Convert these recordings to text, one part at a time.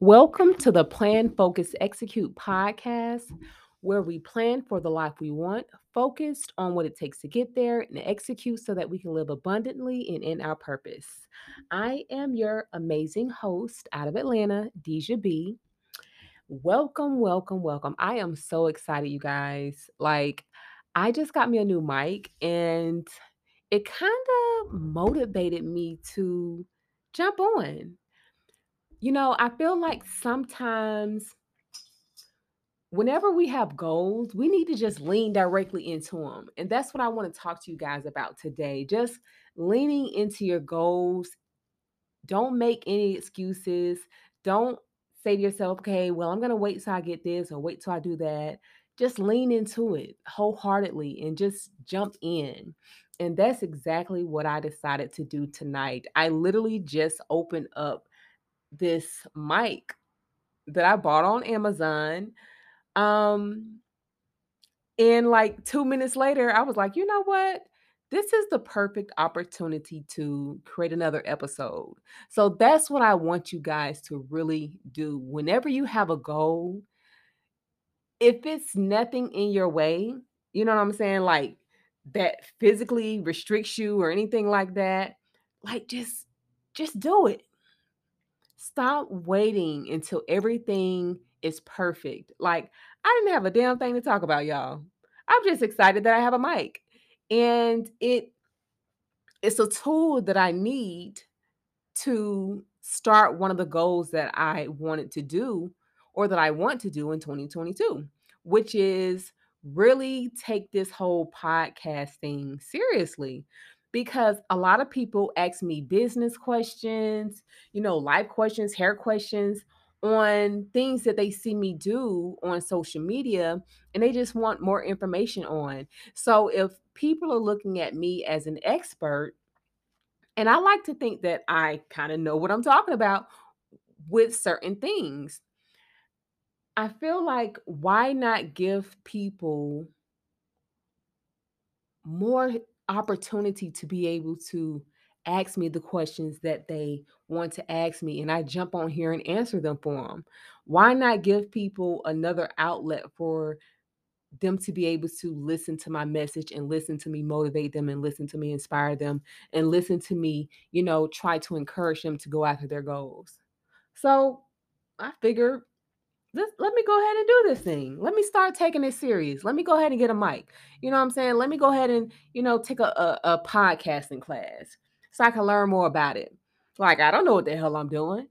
Welcome to the Plan, Focus, Execute podcast, where we plan for the life we want, focused on what it takes to get there, and execute so that we can live abundantly and in our purpose. I am your amazing host out of Atlanta, Deja B. Welcome, welcome, welcome. I am so excited, you guys. Like, I just got me a new mic, and it kind of motivated me to jump on. You know, I feel like sometimes whenever we have goals, we need to just lean directly into them. And that's what I want to talk to you guys about today. Just leaning into your goals. Don't make any excuses. Don't say to yourself, okay, well, I'm going to wait till I get this or wait till I do that. Just lean into it wholeheartedly and just jump in. And that's exactly what I decided to do tonight. I literally just opened up this mic that I bought on Amazon. Um, and like two minutes later, I was like, you know what? This is the perfect opportunity to create another episode. So that's what I want you guys to really do. Whenever you have a goal, if it's nothing in your way, you know what I'm saying? Like that physically restricts you or anything like that, like just just do it Stop waiting until everything is perfect. Like, I didn't have a damn thing to talk about, y'all. I'm just excited that I have a mic. And it it's a tool that I need to start one of the goals that I wanted to do or that I want to do in 2022, which is really take this whole podcast thing seriously because a lot of people ask me business questions, you know, life questions, hair questions on things that they see me do on social media and they just want more information on. So if people are looking at me as an expert, and I like to think that I kind of know what I'm talking about with certain things. I feel like why not give people more opportunity to be able to ask me the questions that they want to ask me and I jump on here and answer them for them. Why not give people another outlet for them to be able to listen to my message and listen to me motivate them and listen to me inspire them and listen to me, you know, try to encourage them to go after their goals. So, I figure let let me go ahead and do this thing. Let me start taking it serious. Let me go ahead and get a mic. You know what I'm saying? Let me go ahead and, you know, take a, a, a podcasting class so I can learn more about it. Like, I don't know what the hell I'm doing,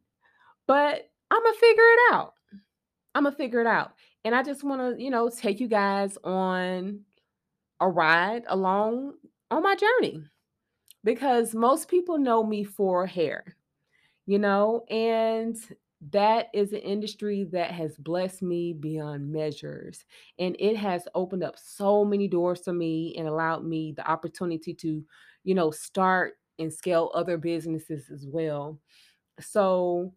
but I'm going to figure it out. I'm going to figure it out. And I just want to, you know, take you guys on a ride along on my journey because most people know me for hair, you know, and that is an industry that has blessed me beyond measures. And it has opened up so many doors for me and allowed me the opportunity to, you know, start and scale other businesses as well. So,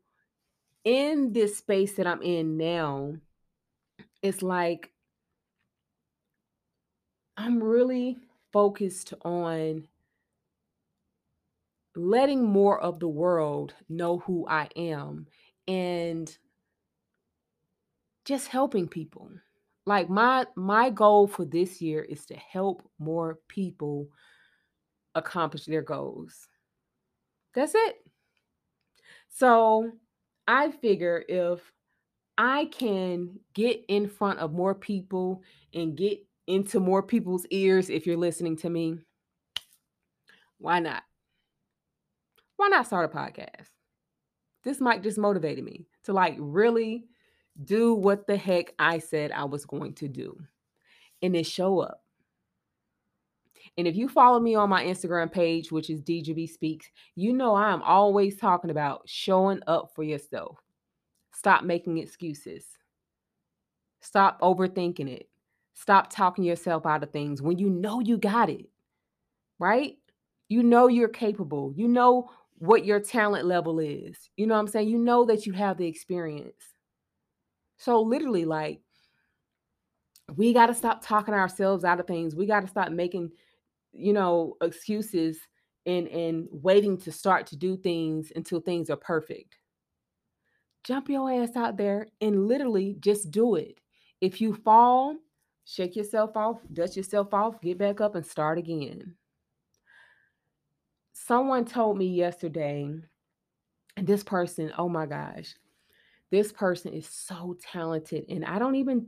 in this space that I'm in now, it's like I'm really focused on letting more of the world know who I am and just helping people. Like my my goal for this year is to help more people accomplish their goals. That's it. So, I figure if I can get in front of more people and get into more people's ears if you're listening to me, why not? Why not start a podcast? This might just motivated me to like really do what the heck I said I was going to do and then show up. And if you follow me on my Instagram page, which is DJB Speaks, you know I'm always talking about showing up for yourself. Stop making excuses. Stop overthinking it. Stop talking yourself out of things when you know you got it, right? You know you're capable. You know what your talent level is. You know what I'm saying? You know that you have the experience. So, literally, like, we got to stop talking ourselves out of things. We got to stop making, you know, excuses and and waiting to start to do things until things are perfect. jump your ass out there and literally just do it. If you fall, shake yourself off, dust yourself off, get back up and start again. Someone told me yesterday, and this person, oh my gosh, this person is so talented and I don't even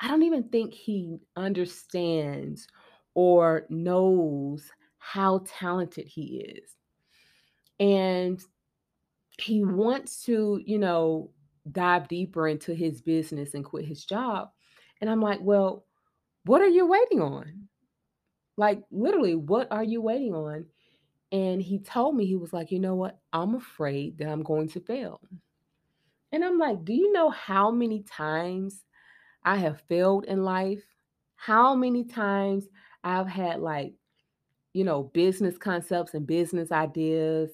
I don't even think he understands or knows how talented he is. And he wants to, you know, dive deeper into his business and quit his job. And I'm like, well, what are you waiting on? Like, literally, what are you waiting on? And he told me, he was like, you know what? I'm afraid that I'm going to fail. And I'm like, do you know how many times I have failed in life? How many times I've had like, you know, business concepts and business ideas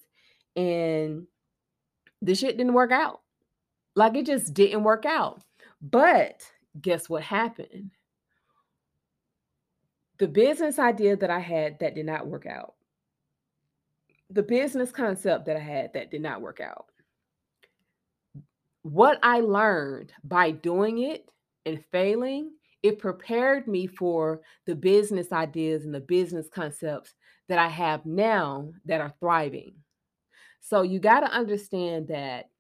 and the shit didn't work out. Like it just didn't work out. But guess what happened? The business idea that I had that did not work out. The business concept that I had that did not work out. What I learned by doing it and failing, it prepared me for the business ideas and the business concepts that I have now that are thriving. So you got to understand that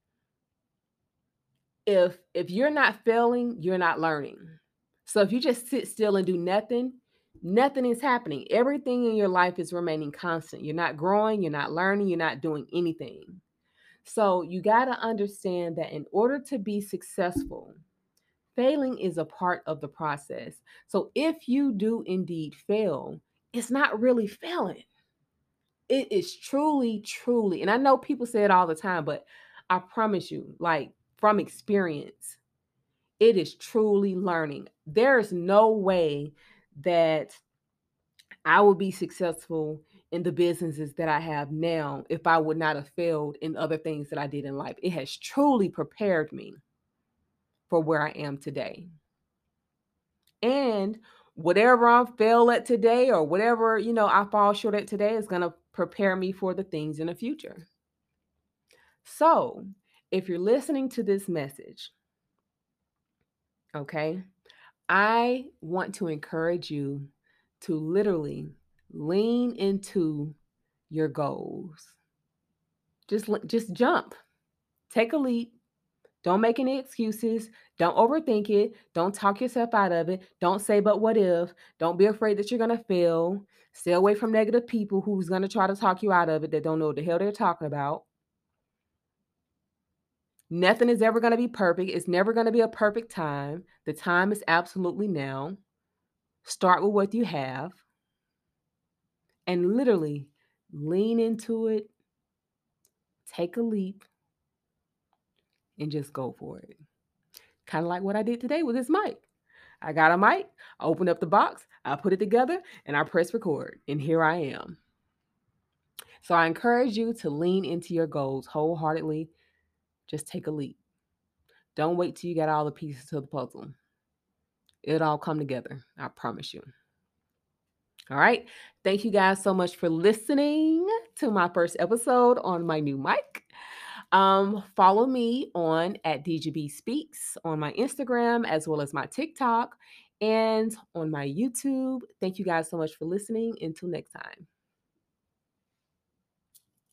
if if you're not failing, you're not learning. So if you just sit still and do nothing, nothing is happening. Everything in your life is remaining constant. You're not growing, you're not learning, you're not doing anything. So you got to understand that in order to be successful, failing is a part of the process. So if you do indeed fail, it's not really failing. It is truly, truly, and I know people say it all the time, but I promise you, like from experience, it is truly learning. There is no way that I will be successful in the businesses that I have now if I would not have failed in other things that I did in life. It has truly prepared me for where I am today. And whatever I fail at today or whatever, you know, I fall short at today is going to prepare me for the things in the future. So, if you're listening to this message, okay, I want to encourage you to literally lean into your goals. Just just jump. Take a leap. Don't make any excuses. Don't overthink it. Don't talk yourself out of it. Don't say but what if. Don't be afraid that you're going to fail. Stay away from negative people who's going to try to talk you out of it that don't know what the hell they're talking about. Nothing is ever going to be perfect. It's never going to be a perfect time. The time is absolutely now. Start with what you have and literally lean into it, take a leap, and just go for it. Kind of like what I did today with this mic. I got a mic, I opened up the box, I put it together, and I press record. And here I am. So I encourage you to lean into your goals wholeheartedly. Just take a leap. Don't wait till you get all the pieces to the puzzle. It'll all come together. I promise you. All right. Thank you guys so much for listening to my first episode on my new mic. Um, follow me on at DGB Speaks on my Instagram as well as my TikTok and on my YouTube. Thank you guys so much for listening. Until next time.